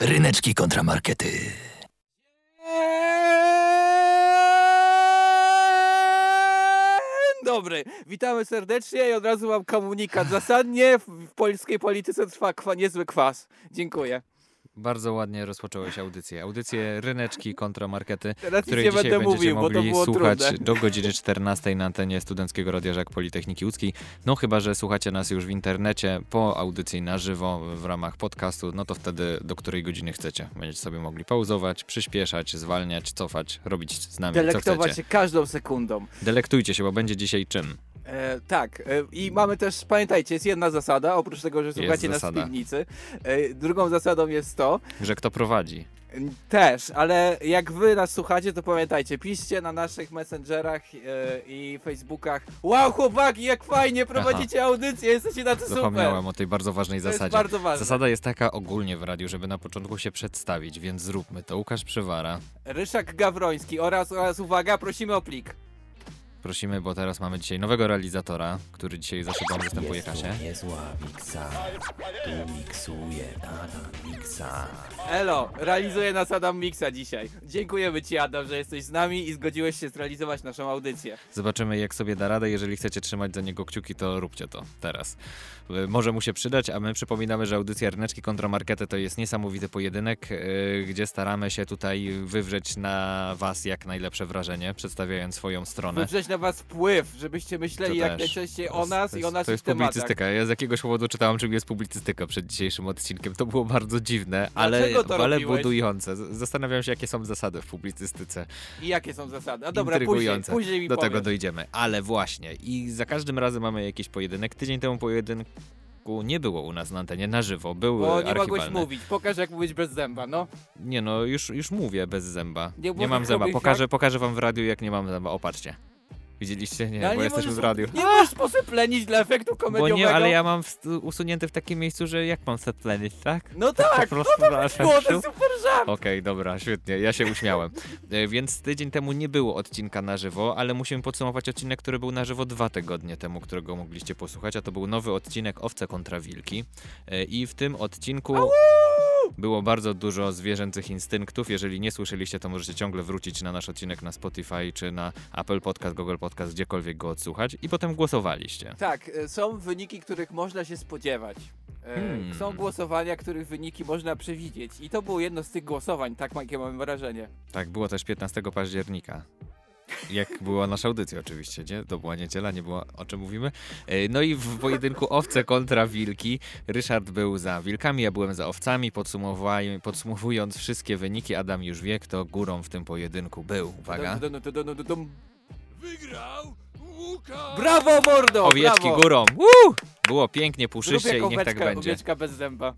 Ryneczki kontramarkety. Dobry, witamy serdecznie i od razu mam komunikat. Zasadnie w polskiej polityce trwa kwa, niezły kwas. Dziękuję. Bardzo ładnie rozpocząłeś audycję. Audycję Ryneczki kontra Markety, Teraz której nie dzisiaj będę będziecie mówił, mogli słuchać trudne. do godziny 14 na antenie Studenckiego Radia Żak Politechniki Łódzkiej. No chyba, że słuchacie nas już w internecie po audycji na żywo w ramach podcastu, no to wtedy do której godziny chcecie. Będziecie sobie mogli pauzować, przyspieszać, zwalniać, cofać, robić z nami co Delektować chcecie. się każdą sekundą. Delektujcie się, bo będzie dzisiaj czym? E, tak, e, i mamy też, pamiętajcie, jest jedna zasada, oprócz tego, że słuchacie nas zasada. piwnicy. E, drugą zasadą jest to, Że kto prowadzi. Też, ale jak wy nas słuchacie, to pamiętajcie, piszcie na naszych messengerach e, i facebookach Wow chłopaki, jak fajnie prowadzicie audycję, jesteście tacy super! Zapomniałem o tej bardzo ważnej To zasadzie. bardzo ważne. Zasada jest taka ogólnie w radiu, żeby na początku się przedstawić, więc zróbmy to. Łukasz Przywara. Ryszak Gawroński oraz, oraz uwaga, prosimy o plik. Prosimy, bo teraz mamy dzisiaj nowego realizatora, który dzisiaj za szybą występuje Kasie. Niezła miksa. Tu miksuje Adam Miksa. Elo, realizuje nas Adam Mixa dzisiaj. Dziękujemy ci Adam, że jesteś z nami i zgodziłeś się zrealizować naszą audycję. Zobaczymy, jak sobie da radę. Jeżeli chcecie trzymać za niego kciuki, to róbcie to teraz. Y, Może mu się przydać, a my przypominamy, że audycja Ryneczki kontra Markety to jest niesamowity pojedynek, y, gdzie staramy się tutaj wywrzeć na was jak najlepsze wrażenie, przedstawiając swoją stronę. Wywrzeć na was wpływ, żebyście myśleli To jak też. najczęściej o nas i o naszych To jest tematach. publicystyka. Ja z jakiegoś powodu czytałem, czym jest publicystyka przed dzisiejszym odcinkiem. To było bardzo dziwne, ale, ale robiłeś? budujące. Zastanawiam się, jakie są zasady w publicystyce. I jakie są zasady? A dobra, później, Intrygujące. później mi Do tego powiesz. dojdziemy. Ale właśnie. I za każdym razem mamy jakiś pojedynek. Tydzień temu pojedynku nie było u nas na antenie na żywo. Był Bo nie mogłeś archiwalny. mówić. Pokaż jak mówić bez zęba, no. Nie no, już, już mówię bez zęba. Nie Nie, mam zęba. Pokażę, pokażę wam w radiu, jak nie mam zęba. O, patrzcie. Widzieliście? Nie, No, bo jesteśmy możesz, w radiu. Nie możesz posyplenić dla efektu Bo komediowego. nie, ale ja mam usunięty w takim miejscu, że jak mam setlenić, tak? No tak, po prostu no to było, efektu. jest super żart. Okej, dobra, świetnie, ja się uśmiałem. E, Więc tydzień temu nie było odcinka na żywo, ale musimy podsumować odcinek, który był na żywo dwa tygodnie temu, którego mogliście posłuchać, a to był nowy odcinek Owce kontra Wilki. E, I w tym odcinku było bardzo dużo zwierzęcych instynktów. Jeżeli nie słyszeliście, to możecie ciągle wrócić na nasz odcinek na Spotify czy na Apple Podcast, Google Podcast, gdziekolwiek go odsłuchać i potem głosowaliście. Tak, e, są wyniki, których można się spodziewać. E, Hmm. Są głosowania, których wyniki można przewidzieć. I to było jedno z tych głosowań, tak jakie mam wrażenie. Tak, było też 15 października. Jak była nasza audycja oczywiście, nie? To była niedziela, nie było o czym mówimy. E, No i w pojedynku owce kontra wilki Ryszard był za wilkami, ja byłem za owcami. Podsumowując wszystkie wyniki, Adam już wie, kto górą w tym pojedynku był. Uwaga. Dum, dum. Brawo, mordo! Owieczki brawo. górą. Woo! Było pięknie, puszyście i niech tak będzie. owieczka bez zęba.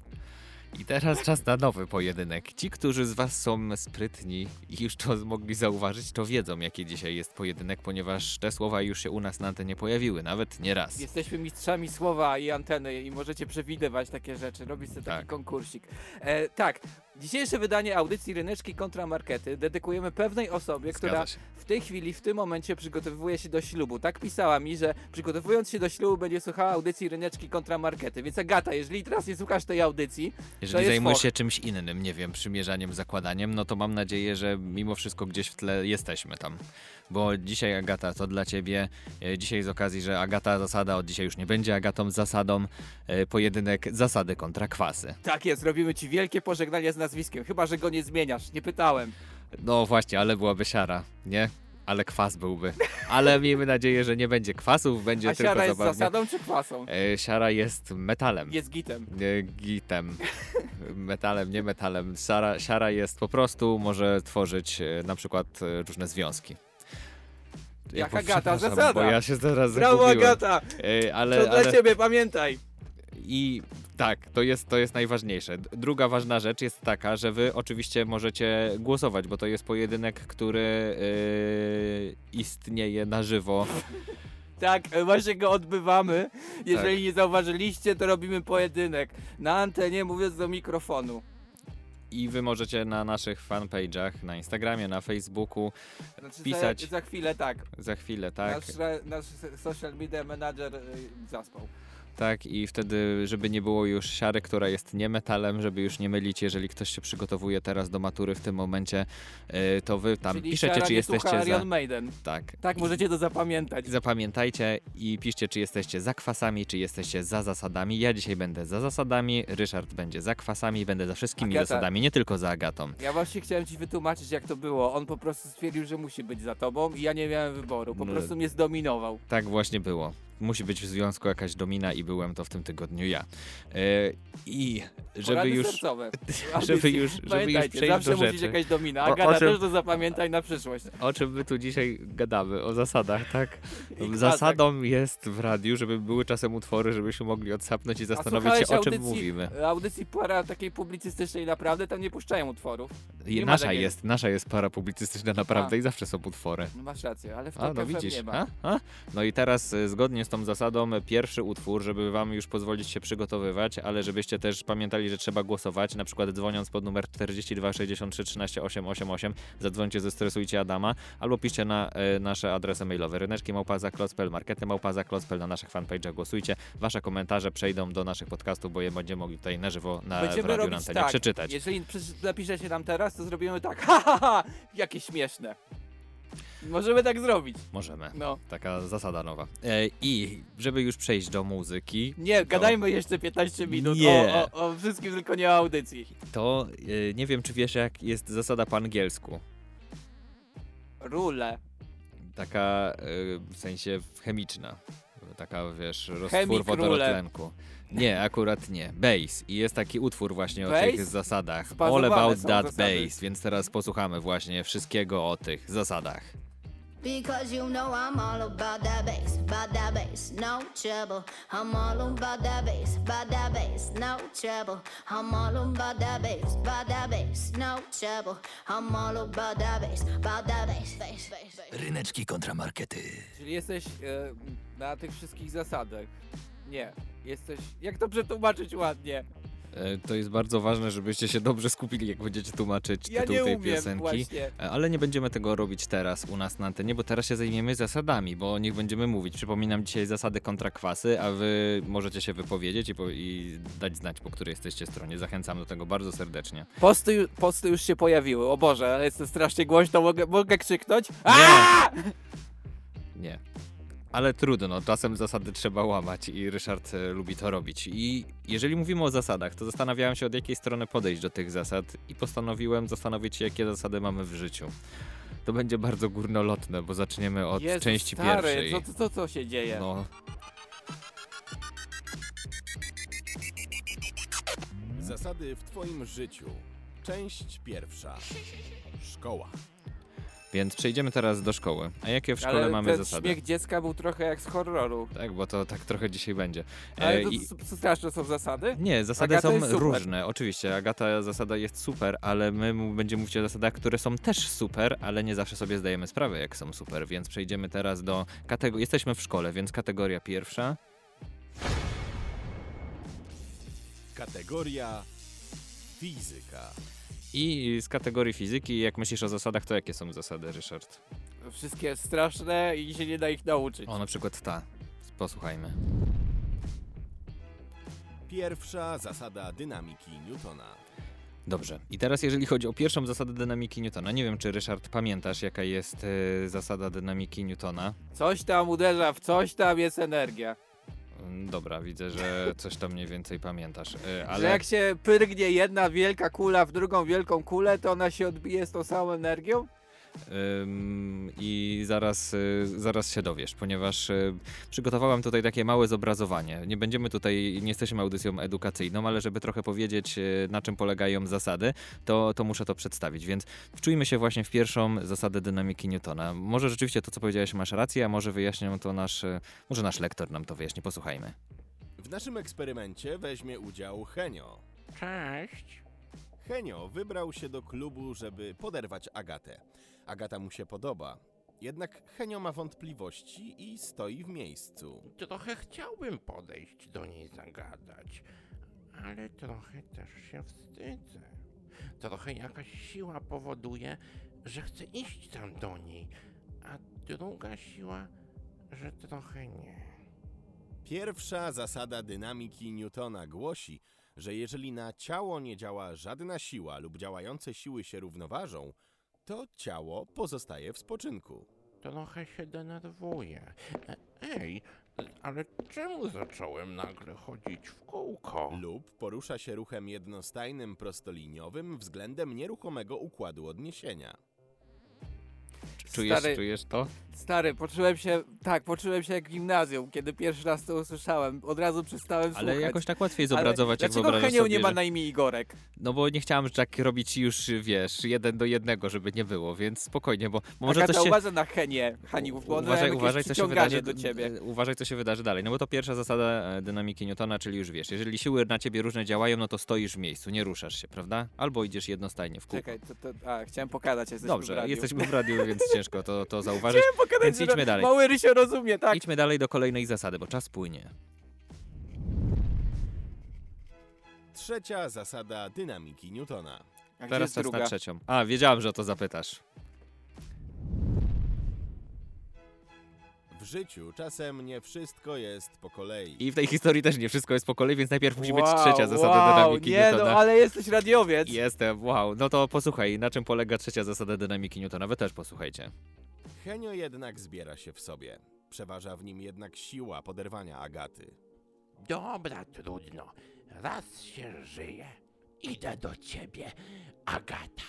I teraz czas na nowy pojedynek. Ci, którzy z Was są sprytni i już to mogli zauważyć, to wiedzą, jaki dzisiaj jest pojedynek, ponieważ te słowa już się u nas na antenie pojawiły, nawet nie raz. Jesteśmy mistrzami słowa i anteny i możecie przewidywać takie rzeczy, robić sobie taki Tak. konkursik. E, tak, dzisiejsze wydanie audycji Ryneczki kontra Markety dedykujemy pewnej osobie, która w tej chwili, w tym momencie przygotowuje się do ślubu. Tak pisała mi, że przygotowując się do ślubu będzie słuchała audycji Ryneczki kontra Markety. Więc Agata, jeżeli teraz nie słuchasz tej audycji, Jeżeli zajmujesz się czymś innym, nie wiem, przymierzaniem, zakładaniem, no to mam nadzieję, że mimo wszystko gdzieś w tle jesteśmy tam. Bo dzisiaj Agata to dla ciebie, e, dzisiaj z okazji, że Agata zasada od dzisiaj już nie będzie Agatą zasadą, e, pojedynek zasady kontra kwasy. tak jest, robimy ci wielkie pożegnanie z nazwiskiem, chyba że go nie zmieniasz, nie pytałem. No właśnie, ale byłaby siara, nie? Ale kwas byłby. Ale miejmy nadzieję, że nie będzie kwasów, będzie A tylko siara jest zabawnie. zasadą czy kwasą? E, siara jest metalem. Jest gitem. Nie, gitem. metalem, nie metalem. Siara, siara jest po prostu, może tworzyć e, na przykład e, różne związki. Jak Agata, zasada. Bo ja się teraz Brawo. Agata! E, To ale, dla ale ciebie, pamiętaj! i tak, to jest, to jest najważniejsze. Druga ważna rzecz jest taka, że wy oczywiście możecie głosować, bo to jest pojedynek, który e, istnieje na żywo. Tak, e, właśnie go odbywamy. Jeżeli nie zauważyliście, to robimy pojedynek. Na antenie mówiąc do mikrofonu. I wy możecie na naszych fanpage'ach, na Instagramie, na Facebooku, Znaczy Pisać. Za, za chwilę tak. za chwilę, tak? Nasz, nasz social media manager y, zaspał. Tak, i wtedy, żeby nie było już siary, która jest nie metalem, żeby już nie mylić, jeżeli ktoś się przygotowuje teraz do matury w tym momencie, y, to wy tam Czyli piszecie, czy jesteście za... Iron Maiden. Tak. Tak, możecie to zapamiętać. Zapamiętajcie i piszcie, czy jesteście za kwasami, czy jesteście za zasadami. Ja dzisiaj będę za zasadami, Ryszard będzie za kwasami, będę za wszystkimi Agata. zasadami, nie tylko za Agatą. Ja właśnie chciałem ci wytłumaczyć, jak to było. On po prostu stwierdził, że musi być za tobą i ja nie miałem wyboru. Po No. prostu mnie zdominował. Tak właśnie było. Musi być w związku jakaś domina i byłem to w tym tygodniu ja. E, I żeby Porady już, sercowe. żeby już, żeby już przejść zawsze do musi rzeczy. jakaś domina. Agata czym- też to zapamiętaj na przyszłość. O czym my tu dzisiaj gadamy? O zasadach, tak? I. Zasadą jest w radiu, żeby były czasem utwory, żebyśmy mogli odsapnąć i A zastanowić się, o słuchałeś czym audycji, mówimy. Audycji para takiej publicystycznej naprawdę tam nie puszczają utworów. Nie nasza takiej- jest, nasza jest para publicystyczna naprawdę A. i zawsze są utwory. No masz rację, ale w A, Top no widzisz. nie ma. A? A? No i teraz y, zgodnie z tą zasadą pierwszy utwór, żeby wam już pozwolić się przygotowywać, ale żebyście też pamiętali, że trzeba głosować, na przykład dzwoniąc pod numer 42 63 13 888, zadzwońcie, zestresujcie Adama, albo piszcie na y, nasze adresy mailowe ryneczki małpaza.klocpel, markety małpaza.klocpel, na naszych fanpage'ach głosujcie. Wasze komentarze przejdą do naszych podcastów, bo je będziemy mogli tutaj na żywo na, w radiu na antenie tak. przeczytać. Jeżeli napiszecie nam teraz, to zrobimy tak. Ha, ha, ha! Jakie śmieszne. Możemy tak zrobić. Możemy. No. Taka zasada nowa. E, I żeby już przejść do muzyki, Nie, gadajmy jeszcze 15 minut Nie. O, o, o wszystkim, tylko nie o audycji. to e, nie wiem, czy wiesz, jak jest zasada po angielsku. Rule. Taka e, w sensie chemiczna. Taka, wiesz, roztwór wodorotlenku. Nie, akurat nie. Bass. I jest taki utwór właśnie o tych zasadach. All about that zasady. bass. Więc teraz posłuchamy właśnie wszystkiego o tych zasadach. Because you know I'm all about that bass, about that bass, no trouble. I'm all about that bass, about that bass, no trouble. I'm all about that bass, about that bass, no trouble. I'm all about that bass, about that bass, bass, bass, bass. Ryneczki kontramarkety. Czyli jesteś e, na tych wszystkich zasadach. Nie. Jesteś. Jak to przetłumaczyć ładnie? E, To jest bardzo ważne, żebyście się dobrze skupili, jak będziecie tłumaczyć Ja tytuł nie tej piosenki. właśnie. E, Ale nie będziemy tego robić teraz u nas na antenie, bo teraz się zajmiemy zasadami, bo niech będziemy mówić. Przypominam dzisiaj zasady kontra kwasy, a wy możecie się wypowiedzieć i, i dać znać, po której jesteście stronie. Zachęcam do tego bardzo serdecznie. Posty, posty już się pojawiły. O Boże, ale jestem strasznie głośno. Mogę, mogę krzyknąć? Aaaa! Nie. Ale trudno, czasem zasady trzeba łamać i Ryszard e, lubi to robić. I jeżeli mówimy o zasadach, to zastanawiałem się od jakiej strony podejść do tych zasad i postanowiłem zastanowić się, jakie zasady mamy w życiu. To będzie bardzo górnolotne, bo zaczniemy od Jezu, części stary, pierwszej. Co, co, co, co się dzieje? No, Zasady w Twoim życiu. Część pierwsza. Szkoła. Więc przejdziemy teraz do szkoły. A jakie w szkole ale mamy ten zasady? śmiech dziecka był trochę jak z horroru. Tak, bo to tak trochę dzisiaj będzie. E, Ale to, i- straszne są zasady? Nie, zasady Agata są różne. Oczywiście, Agata zasada jest super, ale my będziemy mówić o zasadach, które są też super, ale nie zawsze sobie zdajemy sprawę, jak są super, więc przejdziemy teraz do kategorii. Jesteśmy w szkole, więc kategoria pierwsza. Kategoria fizyka. I z kategorii fizyki, jak myślisz o zasadach, to jakie są zasady, Ryszard? Wszystkie straszne i się nie da ich nauczyć. O, na przykład ta. Posłuchajmy. Pierwsza zasada dynamiki Newtona. Dobrze. I teraz jeżeli chodzi o pierwszą zasadę dynamiki Newtona, nie wiem czy Ryszard pamiętasz jaka jest e, zasada dynamiki Newtona. Coś tam uderza, w coś tam jest energia. Mm, Dobra, widzę, że coś tam mniej więcej pamiętasz. Że Ale jak się pyrgnie jedna wielka kula w drugą wielką kulę, to ona się odbije z tą samą energią? I zaraz, y, zaraz się dowiesz, ponieważ y, przygotowałem tutaj takie małe zobrazowanie. Nie będziemy tutaj, nie jesteśmy audycją edukacyjną, ale żeby trochę powiedzieć, y, na czym polegają zasady, to, to muszę to przedstawić. Więc wczujmy się właśnie w pierwszą zasadę dynamiki Newtona. Może rzeczywiście to, co powiedziałeś, masz rację, a może wyjaśnią to nasz, może nasz lektor nam to wyjaśni. Posłuchajmy. W naszym eksperymencie weźmie udział Henio. Cześć. Henio wybrał się do klubu, żeby poderwać Agatę. Agata mu się podoba. Jednak Henio ma wątpliwości i stoi w miejscu. Trochę chciałbym podejść do niej zagadać, ale trochę też się wstydzę. Trochę jakaś siła powoduje, że chcę iść tam do niej, a druga siła, że trochę nie. Pierwsza zasada dynamiki Newtona głosi, że jeżeli na ciało nie działa żadna siła lub działające siły się równoważą, to ciało pozostaje w spoczynku. Trochę się denerwuję. E- Ej, ale czemu zacząłem nagle chodzić w kółko? Lub porusza się ruchem jednostajnym prostoliniowym względem nieruchomego układu odniesienia. Czujesz, Stary- czujesz to? Stary, poczułem się, tak, poczułem się jak w gimnazjum, kiedy pierwszy raz to usłyszałem. Od razu przestałem Ale słuchać. jakoś tak łatwiej Ale zobrazować, jak Dlaczego wyobrażasz Henio sobie, nie ma na imię Igorek? No bo nie chciałem tak robić już, wiesz, jeden do jednego, żeby nie było, więc spokojnie, bo może Agata coś się... uważa na Henię, Haniów, bo uważaj, uważaj, co się wydarzy do ciebie. Uważaj, co się wydarzy dalej. No bo to pierwsza zasada e, dynamiki Newtona, czyli już wiesz, jeżeli siły na ciebie różne działają, no to stoisz w miejscu, nie ruszasz się, prawda? Albo idziesz jednostajnie w kółko. Czekaj, to, to, a, chciałem pokazać, jesteśmy w Dobrze, radiu. jesteśmy w radiu, więc ciężko to, to zauważyć. Chciałem pokazać, Więc idźmy dalej. Mały Rysio rozumie, tak? Idźmy dalej do kolejnej zasady, bo czas płynie. Trzecia zasada dynamiki Newtona. A gdzie Teraz jest czas druga? na trzecią. A, wiedziałem, że o to zapytasz. W życiu czasem nie wszystko jest po kolei. I w tej historii też nie wszystko jest po kolei, więc najpierw musi być Wow, trzecia zasada wow, dynamiki nie Newtona. no, ale jesteś radiowiec. Jestem, wow. No to posłuchaj, na czym polega trzecia zasada dynamiki Newtona? Wy też posłuchajcie. Henio jednak zbiera się w sobie. Przeważa w nim jednak siła poderwania Agaty. Dobra, trudno. Raz się żyje. Idę do ciebie, Agata.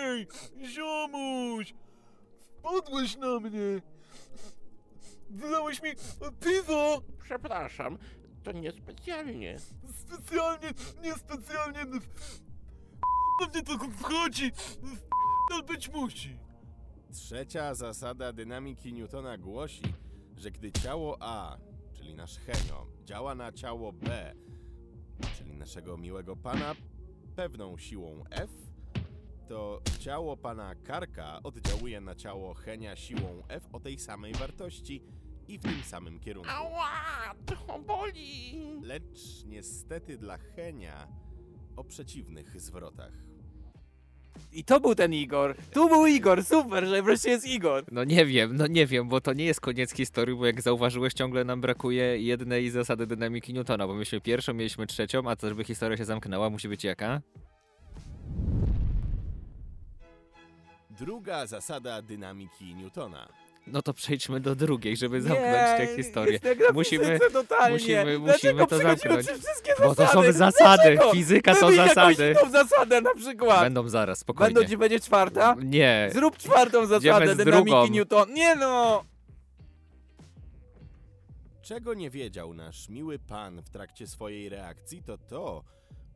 Ej, ziomuś! Wpadłeś na mnie! Wylałeś mi piwo! Przepraszam, to niespecjalnie. Specjalnie, niespecjalnie... Do mnie to wchodzi! To być musi! Trzecia zasada dynamiki Newtona głosi, że gdy ciało A, czyli nasz Henio, działa na ciało B, czyli naszego miłego pana, pewną siłą F, to ciało pana Karka oddziałuje na ciało Henia siłą F o tej samej wartości i w tym samym kierunku. Ała, to boli. Lecz niestety dla Henia o przeciwnych zwrotach. I to był ten Igor. Tu był Igor, super, że wreszcie jest Igor. No nie wiem, no nie wiem, bo to nie jest koniec historii, bo jak zauważyłeś, ciągle nam brakuje jednej zasady dynamiki Newtona, bo myśmy pierwszą, mieliśmy trzecią, a to żeby historia się zamknęła, musi być jaka? Druga zasada dynamiki Newtona. No to przejdźmy do drugiej, żeby zamknąć tę historię. jest jak na Musimy- totalnie. musimy- Dlaczego musimy to zamknąć? przez wszystkie Bo to zasady? są zasady, Dlaczego? fizyka to Wymyśl jakąś zasady. inną zasadę na przykład. Będą zaraz, spokojnie. Będą ci będzie czwarta? Nie, Zrób czwartą zasadę z dynamiki drugą. Newton. Nie no! Czego nie wiedział nasz miły pan w trakcie swojej reakcji, to to,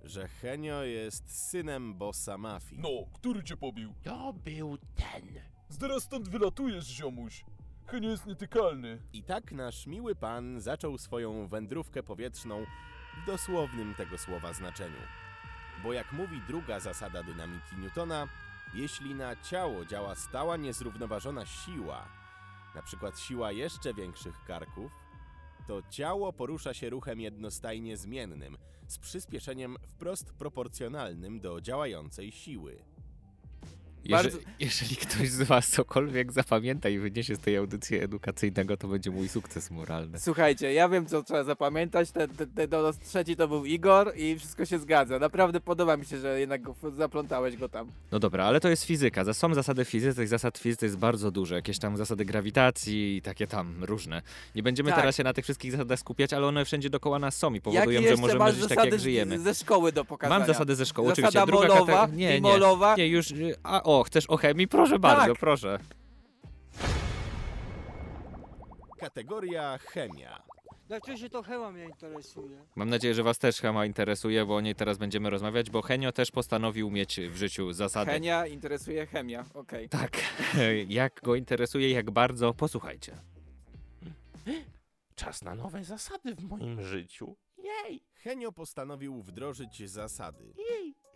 że Henio jest synem bossa mafii. No, który cię pobił? To był ten. Zaraz stąd wylatujesz, ziomuś. Henio jest nietykalny. I tak nasz miły pan zaczął swoją wędrówkę powietrzną w dosłownym tego słowa znaczeniu. Bo jak mówi druga zasada dynamiki Newtona, jeśli na ciało działa stała niezrównoważona siła, na przykład siła jeszcze większych karków, to ciało porusza się ruchem jednostajnie zmiennym, z przyspieszeniem wprost proporcjonalnym do działającej siły. Jeżeli, Bardzo- jeżeli ktoś z was cokolwiek zapamięta i wyniesie z tej audycji edukacyjnego, to będzie mój sukces moralny. Słuchajcie, ja wiem co trzeba zapamiętać. Ten, ten, ten do trzeci to był Igor i wszystko się zgadza. Naprawdę podoba mi się, że jednak zaplątałeś go tam. No dobra, ale to jest fizyka. Są zasady fizyki, tych zasad fizyki jest bardzo dużo. Jakieś tam zasady grawitacji i takie tam różne. Nie będziemy Tak. teraz się na tych wszystkich zasadach skupiać, ale one wszędzie dookoła nas są i powodują, że możemy żyć tak, jak żyjemy. ze szkoły do pokazania? Mam zasady ze szkoły, Zasada oczywiście. Druga molowa Nie, nie, nie, już... A o, chcesz o chemii? Proszę bardzo, Tak. proszę. Kategoria chemia. Dlaczego się to chema mnie interesuje? Mam nadzieję, że was też chema interesuje, bo o niej teraz będziemy rozmawiać, bo Henio też postanowił mieć w życiu zasady. Chemia interesuje chemia, okej. Tak. jak go interesuje, jak bardzo, posłuchajcie. Czas na nowe zasady w moim życiu. Jej! Henio postanowił wdrożyć zasady,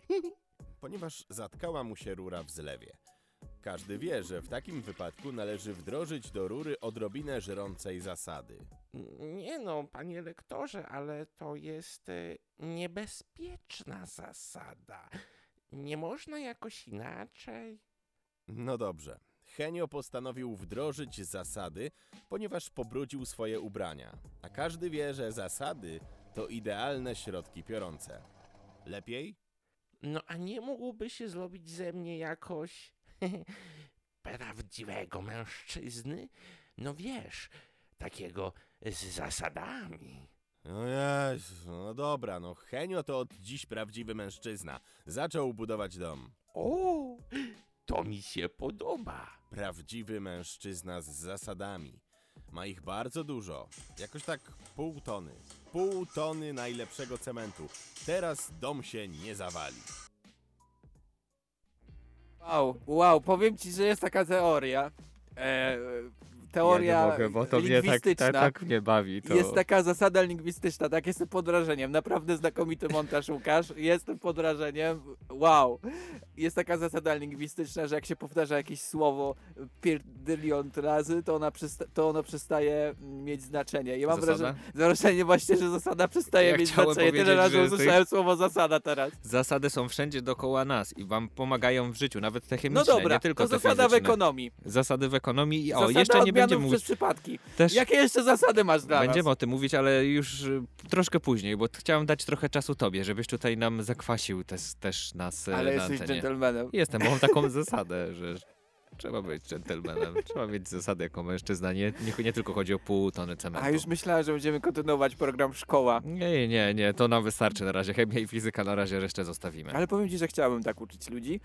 ponieważ zatkała mu się rura w zlewie. Każdy wie, że w takim wypadku należy wdrożyć do rury odrobinę żrącej zasady. Nie no, panie lektorze, ale to jest e, niebezpieczna zasada. Nie można jakoś inaczej? No dobrze. Henio postanowił wdrożyć zasady, ponieważ pobrudził swoje ubrania. A każdy wie, że zasady to idealne środki piorące. Lepiej? No a nie mógłby się zrobić ze mnie jakoś prawdziwego mężczyzny? No wiesz, takiego z zasadami. No Jezu, no dobra, no Henio to od dziś prawdziwy mężczyzna. Zaczął budować dom. O, to mi się podoba. Prawdziwy mężczyzna z zasadami. Ma ich bardzo dużo. Jakoś tak pół tony. Pół tony najlepszego cementu. Teraz dom się nie zawali. Wow, wow, powiem ci, że jest taka teoria. E, teoria ja mogę, bo to mnie tak, lingwistyczna. tak, tak mnie bawi. To... Jest taka zasada lingwistyczna, tak jestem pod wrażeniem. Naprawdę znakomity montaż Łukasz. Jestem pod wrażeniem. Wow. Jest taka zasada lingwistyczna, że jak się powtarza jakieś słowo pierdylion razy, to, ona przysta- to ono przestaje mieć znaczenie. Ja mam Zasada? wrażenie, właśnie, że zasada przestaje Ja mieć znaczenie. Tyle razy usłyszałem słowo zasada teraz. Zasady są wszędzie dookoła nas i wam pomagają w życiu, nawet te No chemiczne, dobra, nie tylko to zasada w ekonomii. Zasady w ekonomii i o, Zasada jeszcze nie będziemy przez mówić, przypadki. też Jakie jeszcze zasady masz dla będziemy nas? o tym mówić, ale już y, troszkę później, bo chciałem dać trochę czasu tobie, żebyś tutaj nam zakwasił też, też nas e, Ale na jesteś antenie. dżentelmenem. Jestem, bo mam taką zasadę, że trzeba być dżentelmenem, trzeba mieć zasadę jako mężczyzna, nie, nie, nie tylko chodzi o pół tony cementu. A już myślałem, że będziemy kontynuować program Szkoła. Nie, nie, nie, to nam wystarczy na razie, chemia i fizyka na razie resztę zostawimy. Ale powiem ci, że chciałbym tak uczyć ludzi.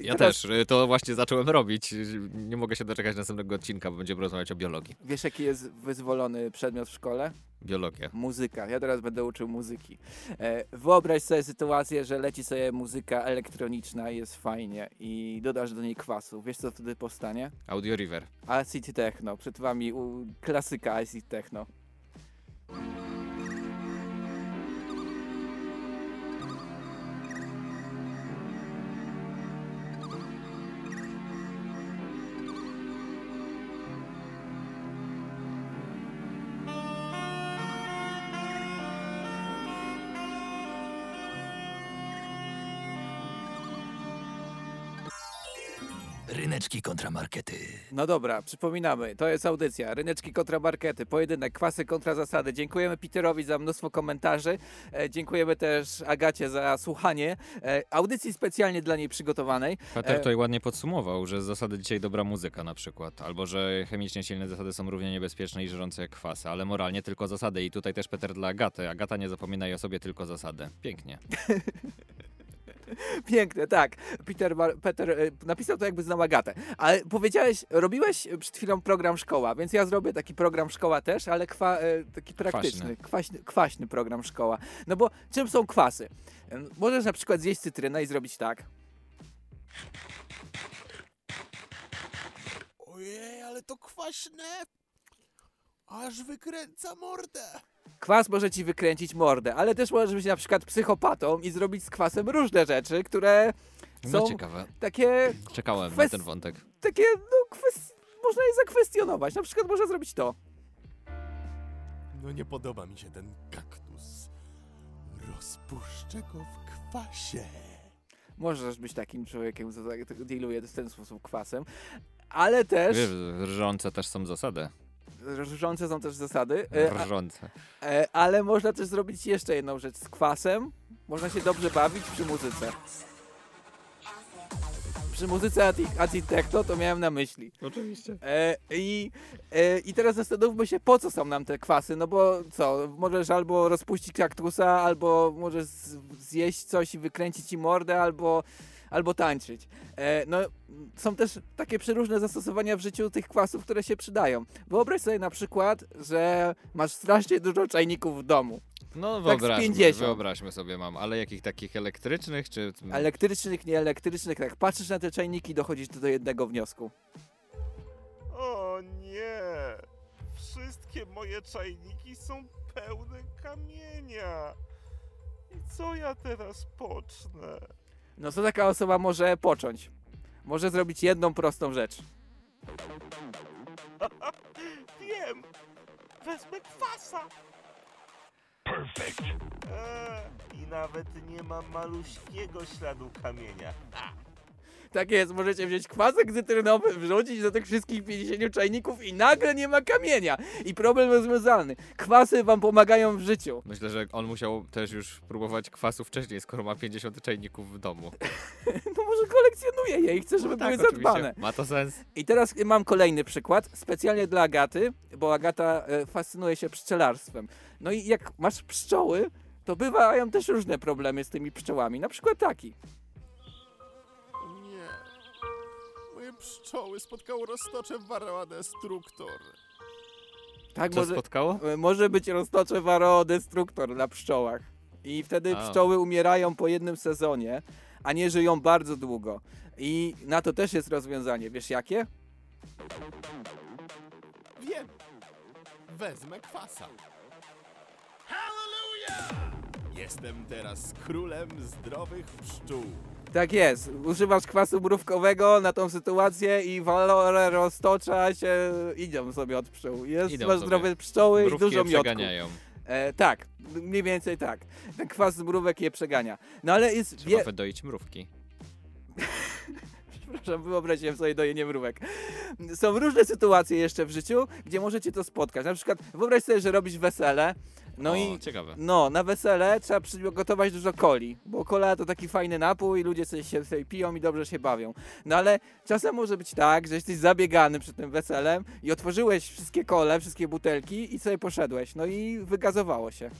I Ja teraz, też, y, to właśnie zacząłem robić. Nie mogę się doczekać następnego odcinka, bo będziemy rozmawiać o biologii. Wiesz, jaki jest wyzwolony przedmiot w szkole? Biologia. Muzyka. Ja teraz będę uczył muzyki. E, wyobraź sobie sytuację, że leci sobie muzyka elektroniczna i jest fajnie i dodasz do niej kwasu. Wiesz, co wtedy powstanie? Audio River. Acid Techno. Przed wami u, klasyka Acid Techno. Ryneczki kontramarkety. No dobra, przypominamy, to jest audycja. Ryneczki kontra markety, pojedynek, kwasy kontra zasady. Dziękujemy Peterowi za mnóstwo komentarzy. E, dziękujemy też Agacie za słuchanie. E, audycji specjalnie dla niej przygotowanej. Peter E, tutaj ładnie podsumował, że z zasady dzisiaj dobra muzyka na przykład, albo że chemicznie silne zasady są równie niebezpieczne i żrące jak kwasy, ale moralnie tylko zasady. I tutaj też Peter dla Agaty. Agata nie zapominaj o sobie, tylko zasady. Pięknie. Piękne, tak. Peter, Bar- Peter e, napisał to jakby znał Agatę. Ale powiedziałeś, robiłeś przed chwilą program szkoła, więc ja zrobię taki program szkoła też, ale kwa, e, taki praktyczny, kwaśny, kwaśny program szkoła. No bo czym są kwasy? Możesz na przykład zjeść cytrynę i zrobić tak. Ojej, ale to kwaśne! Aż wykręca mordę! Kwas może ci wykręcić mordę, ale też możesz być na przykład psychopatą i zrobić z kwasem różne rzeczy, które No są ciekawe. takie, Czekałem kwest- na ten wątek. takie, no, kwes- można je zakwestionować. Na przykład można zrobić to. No nie podoba mi się ten kaktus. Rozpuszczę go w kwasie. Możesz być takim człowiekiem, co tak dealuje w ten sposób kwasem, ale też Wiesz, rżące też są zasady. Różące są też zasady, e, a, Rżące. e, ale można też zrobić jeszcze jedną rzecz z kwasem. Można się dobrze bawić przy muzyce. Przy muzyce Techno to miałem na myśli. Oczywiście. E, i, e, I teraz zastanówmy się, po co są nam te kwasy, no bo co, możesz albo rozpuścić kaktusa, albo możesz zjeść coś i wykręcić ci mordę, albo, albo tańczyć. E, no, są też takie przeróżne zastosowania w życiu tych kwasów, które się przydają. Wyobraź sobie na przykład, że masz strasznie dużo czajników w domu. No Tak z wyobraźmy, 50. wyobraźmy sobie mam, ale jakich takich elektrycznych, czy... Elektrycznych, nieelektrycznych, jak patrzysz na te czajniki, dochodzisz do jednego wniosku. O nie! Wszystkie moje czajniki są pełne kamienia. I co ja teraz pocznę? No co taka osoba może począć? Może zrobić jedną prostą rzecz. Wiem! Wezmę kwasa! Perfekt! I nawet nie ma maluśkiego śladu kamienia. Tak jest, możecie wziąć kwasek cytrynowy, wrzucić do tych wszystkich 50 czajników i nagle nie ma kamienia. I problem rozwiązalny. Kwasy wam pomagają w życiu. Myślę, że on musiał też już próbować kwasu wcześniej, skoro ma 50 czajników w domu. No może kolekcjonuje je i chce, żeby No tak, były oczywiście. zadbane. Ma to sens. I teraz mam kolejny przykład, specjalnie dla Agaty, bo Agata e, fascynuje się pszczelarstwem. No i jak masz pszczoły, to bywają też różne problemy z tymi pszczołami. Na przykład taki. Moje pszczoły spotkało roztocze Varroa Destructor. Tak Co może, spotkało? e, może być roztocze Destruktor na pszczołach. I wtedy A. pszczoły umierają po jednym sezonie, a nie żyją bardzo długo. I na to też jest rozwiązanie. Wiesz jakie? Wiem. Wezmę kwasa. Jestem teraz królem zdrowych pszczół. Tak jest. Używasz kwasu mrówkowego na tą sytuację i walore roztocza się idą sobie od pszczół. Jest, Idą masz sobie. zdrowe pszczoły i Mrówki dużo je miodku. przeganiają. E, tak, mniej więcej tak. Ten kwas z mrówek je przegania. No ale jest... Trzeba Wie... wydoić mrówki. Przepraszam, wyobraźcie sobie dojenie mrówek. Są różne sytuacje jeszcze w życiu, gdzie możecie to spotkać. Na przykład wyobraź sobie, że robisz wesele, no o, i ciekawe. no, na wesele trzeba przygotować dużo coli, bo kola to taki fajny napój, ludzie sobie się sobie piją i dobrze się bawią. No ale czasem może być tak, że jesteś zabiegany przed tym weselem i otworzyłeś wszystkie kole, wszystkie butelki i sobie poszedłeś. No i wygazowało się.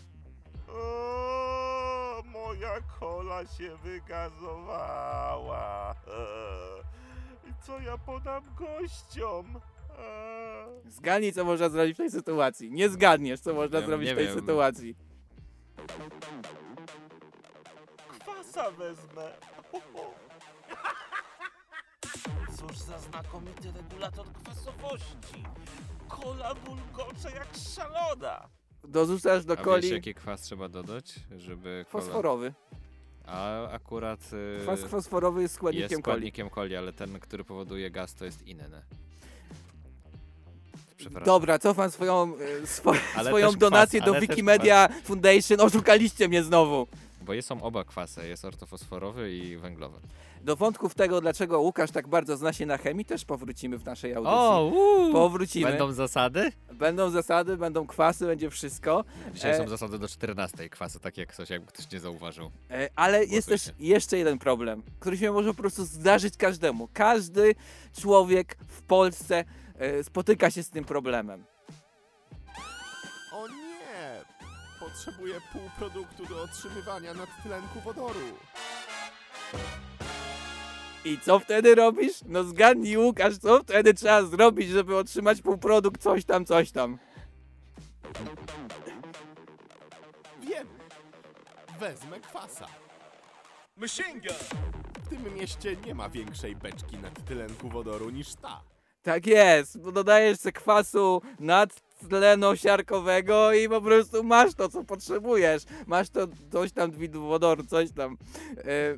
O, moja kola się wygazowała. Eee, I co ja podam gościom? Zgadnij, co można zrobić w tej sytuacji. Nie zgadniesz, co można zrobić nie w tej wiem. sytuacji. kwasa wezmę. Cóż za znakomity regulator kwasowości. Kola bulgocze jak szalona. Dorzucasz do A coli wiesz, jaki kwas trzeba dodać, żeby kola... fosforowy. A akurat y, Kwas fosforowy jest składnikiem jest coli. składnikiem coli, ale ten, który powoduje gaz, to jest inny. Przepraszam. Dobra, cofam swoją, e, swo, swoją donację kwas, do Wikimedia Foundation. Oszukaliście mnie znowu. Bo są oba kwasy, jest ortofosforowy i węglowy. Do wątków tego, dlaczego Łukasz tak bardzo zna się na chemii, też powrócimy w naszej audycji. O, Powrócimy. Będą zasady? Będą zasady, będą kwasy, będzie wszystko. Dzisiaj E, są zasady do 14 kwasy, tak jak ktoś, jakby ktoś nie zauważył. E, ale jest też jeszcze jeden problem, który się może po prostu zdarzyć każdemu. Każdy człowiek w Polsce spotyka się z tym problemem. O nie! Potrzebuję półproduktu do otrzymywania nadtlenku wodoru. I co wtedy robisz? No zgadnij Łukasz, co wtedy trzeba zrobić, żeby otrzymać półprodukt coś tam, coś tam. Wiem. Wezmę kwasa. Machine gun! W tym mieście nie ma większej beczki nadtlenku wodoru niż ta. Tak jest, bo dodajesz se kwasu nadtlenosiarkowego i po prostu masz to, co potrzebujesz. Masz to coś tam wodoru, coś tam. E,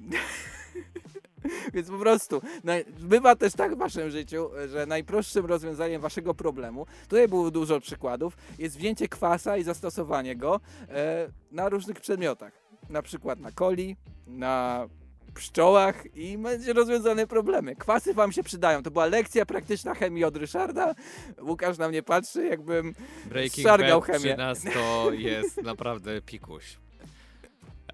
Więc po prostu, bywa też tak w waszym życiu, że najprostszym rozwiązaniem waszego problemu, tutaj było dużo przykładów, jest wzięcie kwasa i zastosowanie go e, na różnych przedmiotach. Na przykład na coli, na pszczołach i będzie rozwiązane problemy. Kwasy wam się przydają. To była lekcja praktyczna chemii od Ryszarda. Łukasz na mnie patrzy, jakbym Breaking Szargał chemię. przy nas to jest naprawdę pikuś.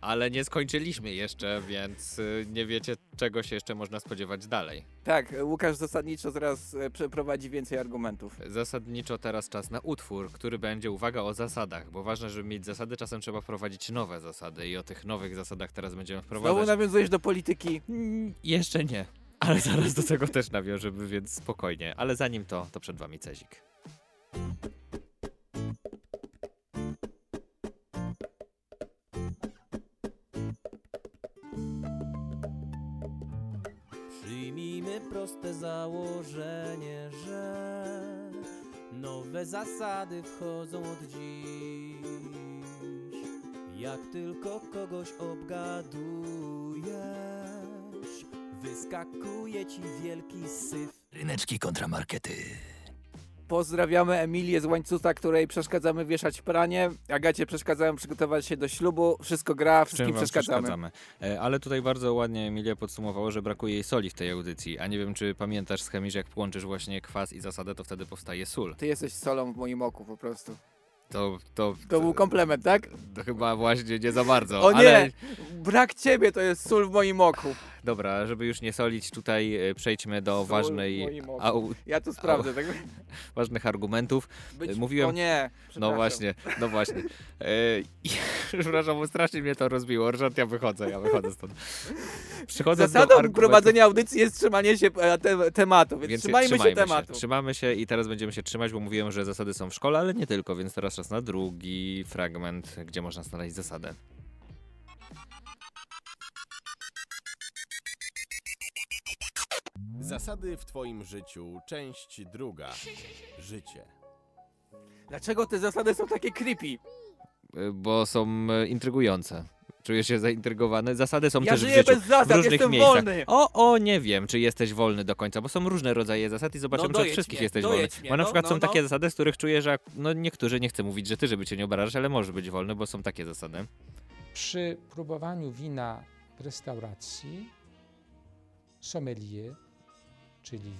Ale nie skończyliśmy jeszcze, więc y, nie wiecie, czego się jeszcze można spodziewać dalej. Tak, Łukasz zasadniczo zaraz e, przeprowadzi więcej argumentów. Zasadniczo teraz czas na utwór, który będzie, uwaga, o zasadach, bo ważne, żeby mieć zasady, czasem trzeba wprowadzić nowe zasady i o tych nowych zasadach teraz będziemy Znowu wprowadzać. nawiązujesz do polityki. Mm, Jeszcze nie, ale zaraz do tego też nawiążemy, więc spokojnie. Ale zanim to, to przed wami Cezik. Proste założenie, że nowe zasady wchodzą od dziś. Jak tylko kogoś obgadujesz, wyskakuje ci wielki syf. Ryneczki kontramarkety. Pozdrawiamy Emilię z Łańcuta, której przeszkadzamy wieszać pranie. Agacie przeszkadzałem przygotować się do ślubu. Wszystko gra, wszystkim przeszkadzamy. przeszkadzamy. E, Ale tutaj bardzo ładnie Emilia podsumowało, że brakuje jej soli w tej audycji. A nie wiem, czy pamiętasz schemi, że jak połączysz właśnie kwas i zasadę, to wtedy powstaje sól. Ty jesteś solą w moim oku po prostu. To, to, To był komplement, tak? to chyba właśnie nie za bardzo. O nie! Ale Brak ciebie to jest sól w moim oku. Dobra, żeby już nie solić, tutaj e, przejdźmy do Sól ważnej, au, Ja tu sprawdzę. Tak? ważnych argumentów. Być... mówiłem- O nie, No właśnie, no właśnie. E, przepraszam, bo strasznie mnie to rozbiło. Ryszard, ja wychodzę, ja wychodzę stąd. Przychodzę do Zasadą argumentów. prowadzenia audycji jest trzymanie się e, te, tematu, więc, Więc trzymajmy, się tematu. Trzymamy się i teraz będziemy się trzymać, bo mówiłem, że zasady są w szkole, ale nie tylko, więc teraz czas na drugi fragment, gdzie można znaleźć zasadę. Zasady w Twoim życiu, część druga. Życie. Dlaczego te zasady są takie creepy? Y, Bo są e, intrygujące. Czujesz się zaintrygowany? Zasady są Ja też w żyję życiu. bez zasad, w różnych jestem miejscach. wolny. O, o, nie wiem, czy jesteś wolny do końca, bo są różne rodzaje zasad i zobaczymy, No czy od wszystkich mnie, jesteś dojedź wolny. mnie, Bo na no, przykład no, są no. takie zasady, z których czuję, że no niektórzy, nie chcę mówić, że ty, żeby cię nie obrażać, ale możesz być wolny, bo są takie zasady. Przy próbowaniu wina w restauracji sommelier, czyli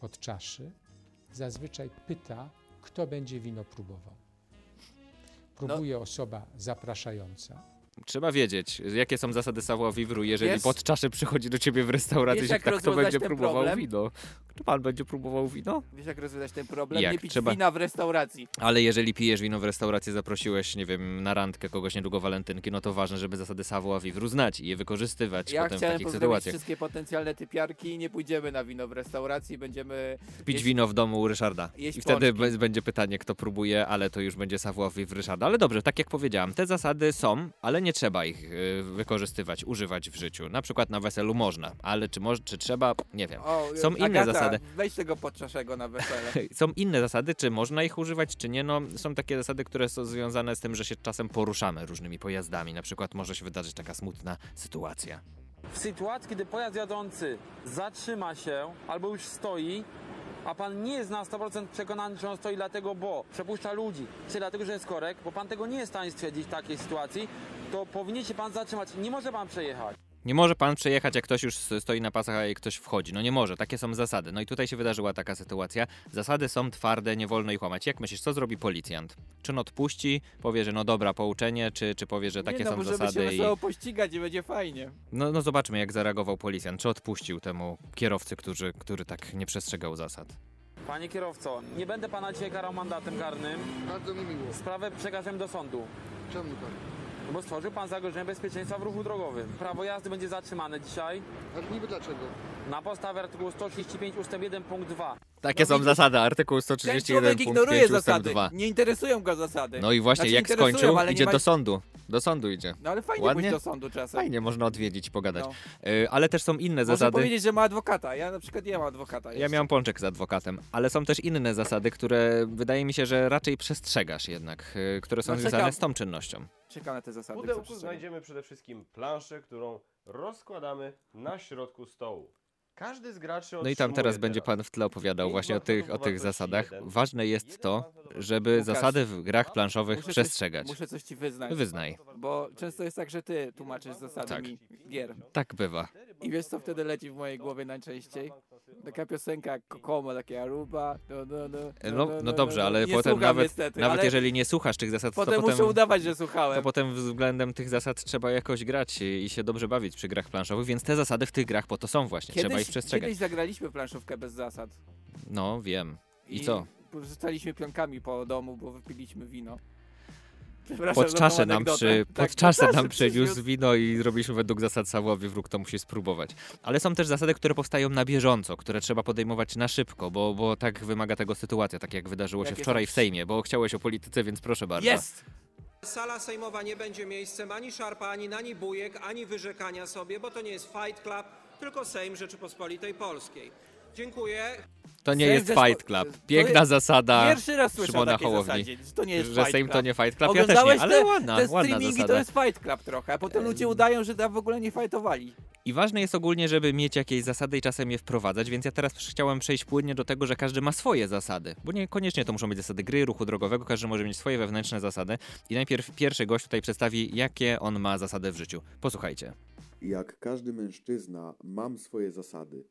od czaszy, zazwyczaj pyta, kto będzie wino próbował. Próbuje osoba zapraszająca. Trzeba wiedzieć, jakie są zasady savoir vivre, jeżeli Wiesz- pod czaszy przychodzi do ciebie w restauracji, Wiesz, jak tak, kto będzie próbował problem? wino. Czy pan będzie próbował wino? Wiesz jak rozwiązać ten problem? Jak? Nie pić Trzeba- wina w restauracji. Ale jeżeli pijesz wino w restauracji, zaprosiłeś, nie wiem, na randkę kogoś niedługo walentynki, no to ważne, żeby zasady savoir vivre znać i je wykorzystywać Ja potem w takich sytuacjach. wszystkie potencjalne typiarki. Nie pójdziemy na wino w restauracji, będziemy... Pić jeść- wino w domu u Ryszarda. jeść I wtedy pączki. będzie pytanie, kto próbuje, ale to już będzie savoir vivre Ryszarda. Ale dobrze, tak jak powiedziałam, te zasady są, ale nie trzeba ich y, wykorzystywać, używać w życiu. Na przykład na weselu można, ale czy, moż, czy trzeba, nie wiem. O, Są inne Agata, zasady. Weź tego podczaszego na wesele. Są inne zasady, czy można ich używać, czy nie. No, są takie zasady, które są związane z tym, że się czasem poruszamy różnymi pojazdami. Na przykład może się wydarzyć taka smutna sytuacja. W sytuacji, kiedy pojazd jadący zatrzyma się albo już stoi, a pan nie jest na 100% przekonany, że on stoi dlatego, bo przepuszcza ludzi, czy dlatego, że jest korek, bo pan tego nie jest w stanie stwierdzić w takiej sytuacji, to powinien się pan zatrzymać. Nie może pan przejechać. Nie może pan przejechać, jak ktoś już stoi na pasach, a ktoś wchodzi. No nie może, takie są zasady. No i tutaj się wydarzyła taka sytuacja. Zasady są twarde, nie wolno ich łamać. Jak myślisz, co zrobi policjant? Czy on odpuści, powie, że no dobra, pouczenie, czy, czy powie, że takie nie, no, są możemy zasady się i... wesoło pościgać i będzie fajnie. No, no zobaczmy, jak zareagował policjant. Czy odpuścił temu kierowcy, który, który tak nie przestrzegał zasad? Panie kierowco, nie będę pana dzisiaj karał mandatem karnym. Bardzo mi miło. Sprawę przekażę do sądu. Czemu tak? Bo stworzył pan zagrożenie bezpieczeństwa w ruchu drogowym. Prawo jazdy będzie zatrzymane dzisiaj Ale niby dlaczego? na podstawie artykułu 135 ust. 1 punkt 2. Takie No są zasady, artykuł Ten 131 człowiek punkt ignoruje 5 ustęp zasady. 2. Nie interesują go zasady. No i właśnie Znaczy, jak skończył, idzie ma- do sądu. Do sądu idzie. No ale fajnie Ładnie? pójść do sądu czasem. Fajnie, można odwiedzić i pogadać. No. Y, ale też są inne Może zasady. powiedzieć, że ma adwokata. Ja na przykład nie mam adwokata. Ja jeszcze. miałem pączek z adwokatem, ale są też inne zasady, które wydaje mi się, że raczej przestrzegasz jednak, y, które są No związane czekam. z tą czynnością. Czekam na te zasady. W pudełku znajdziemy przede wszystkim planszę, którą rozkładamy na środku stołu. Każdy z graczy No i tam teraz będzie pan w tle opowiadał właśnie o tych, o tych zasadach. Ważne jest to, żeby Łukasz, zasady w grach planszowych Muszę coś- przestrzegać. Muszę coś ci wyznać. Wyznaj. Bo często jest tak, że ty tłumaczysz zasady Tak. gier. Tak bywa. I wiesz co wtedy leci w mojej głowie najczęściej? Taka piosenka Kokomo, takie Aruba. No, no, no, No, no dobrze, ale nie potem nawet, niestety, nawet ale jeżeli nie słuchasz tych zasad, Potem to muszę potem, udawać, że słuchałem. to potem względem tych zasad trzeba jakoś grać i się dobrze bawić przy grach planszowych, więc te zasady w tych grach po to są właśnie. trzeba ich Kiedyś, przestrzegać. kiedyś zagraliśmy planszówkę bez zasad. No, wiem. I co? Rzucaliśmy pionkami po domu, bo wypiliśmy wino. Pod czasze nam, przy, Tak, pod czasze nam przywiózł. wino i zrobiliśmy według zasad Sałowi wróg, to musi spróbować. Ale są też zasady, które powstają na bieżąco, które trzeba podejmować na szybko, bo, bo tak wymaga tego sytuacja, tak jak wydarzyło się Jakie wczoraj są? w Sejmie, bo chciałeś o polityce, więc proszę bardzo. Jest! Sala sejmowa nie będzie miejscem ani szarpa, ani ani bujek, ani wyrzekania sobie, bo to nie jest Fight Club, tylko Sejm Rzeczypospolitej Polskiej. Dziękuję. To nie Sejm jest Fight Club. Piękna jest- zasada Pierwszy raz słyszę o Szymona takiej Hołowni. zasadzie, to nie jest że Fight Sejm to Club. nie Fight Club. Ja też nie, ale te, ładna, te ładna streamingi zasada. to jest Fight Club trochę, a potem ludzie udają, że tam w ogóle nie fightowali. I ważne jest ogólnie, żeby mieć jakieś zasady i czasem je wprowadzać, więc ja teraz chciałem przejść płynnie do tego, że każdy ma swoje zasady. Bo niekoniecznie to muszą być zasady gry, ruchu drogowego, każdy może mieć swoje wewnętrzne zasady. I najpierw pierwszy gość tutaj przedstawi, jakie on ma zasady w życiu. Posłuchajcie. Jak każdy mężczyzna mam swoje zasady,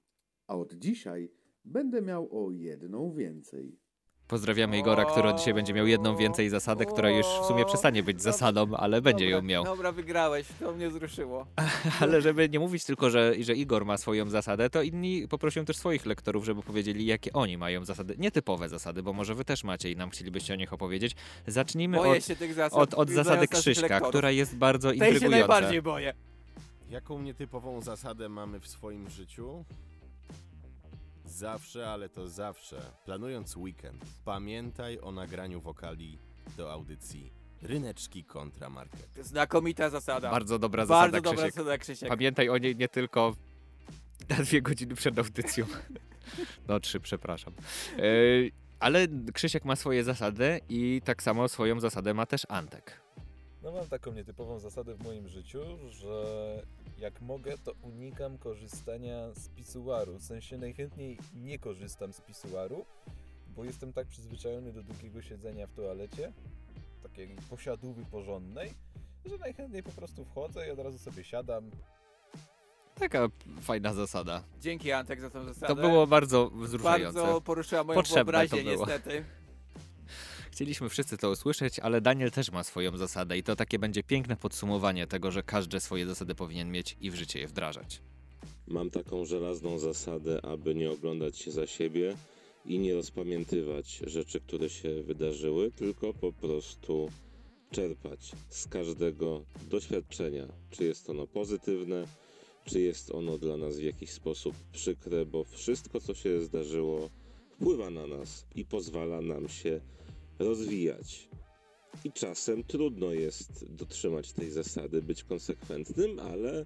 a od dzisiaj będę miał o jedną więcej. Pozdrawiamy Igora, który od dzisiaj będzie miał jedną więcej zasadę, która już w sumie przestanie być zasadą, ale będzie dobra, ją miał. Dobra, wygrałeś, to mnie wzruszyło. Ale żeby nie mówić tylko, że, że Igor ma swoją zasadę, to inni poprosiłem też swoich lektorów, żeby powiedzieli, jakie oni mają zasady. Nietypowe zasady, bo może wy też macie i nam chcielibyście o nich opowiedzieć. Zacznijmy Boję od, się tych zasad, od, od zasady Krzyśka, lektorów. która jest bardzo Tej się intrygująca. najbardziej boję. Jaką nietypową zasadę mamy w swoim życiu? Zawsze, ale to zawsze, planując weekend, pamiętaj o nagraniu wokali do audycji Ryneczki kontra market. Znakomita zasada. Bardzo dobra Bardzo zasada, dobra Krzysiek. zasada, Krzysiek. Pamiętaj o niej nie tylko na dwie godziny przed audycją. No trzy, przepraszam. E, ale Krzysiek ma swoje zasady i tak samo swoją zasadę ma też Antek. No mam taką nietypową zasadę w moim życiu, że jak mogę, to unikam korzystania z pisuaru. W sensie najchętniej nie korzystam z pisuaru, bo jestem tak przyzwyczajony do długiego siedzenia w toalecie, takiej posiadówy porządnej, że najchętniej po prostu wchodzę i od razu sobie siadam. Taka fajna zasada. Dzięki Antek za tą zasadę. To było bardzo wzruszające. Bardzo poruszyła moją Potrzebne wyobraźnię niestety. Chcieliśmy wszyscy to usłyszeć, ale Daniel też ma swoją zasadę i to takie będzie piękne podsumowanie tego, że każdy swoje zasady powinien mieć i w życie je wdrażać. Mam taką żelazną zasadę, aby nie oglądać się za siebie i nie rozpamiętywać rzeczy, które się wydarzyły, tylko po prostu czerpać z każdego doświadczenia, czy jest ono pozytywne, czy jest ono dla nas w jakiś sposób przykre, bo wszystko, co się zdarzyło, wpływa na nas i pozwala nam się rozwijać. I czasem trudno jest dotrzymać tej zasady, być konsekwentnym, ale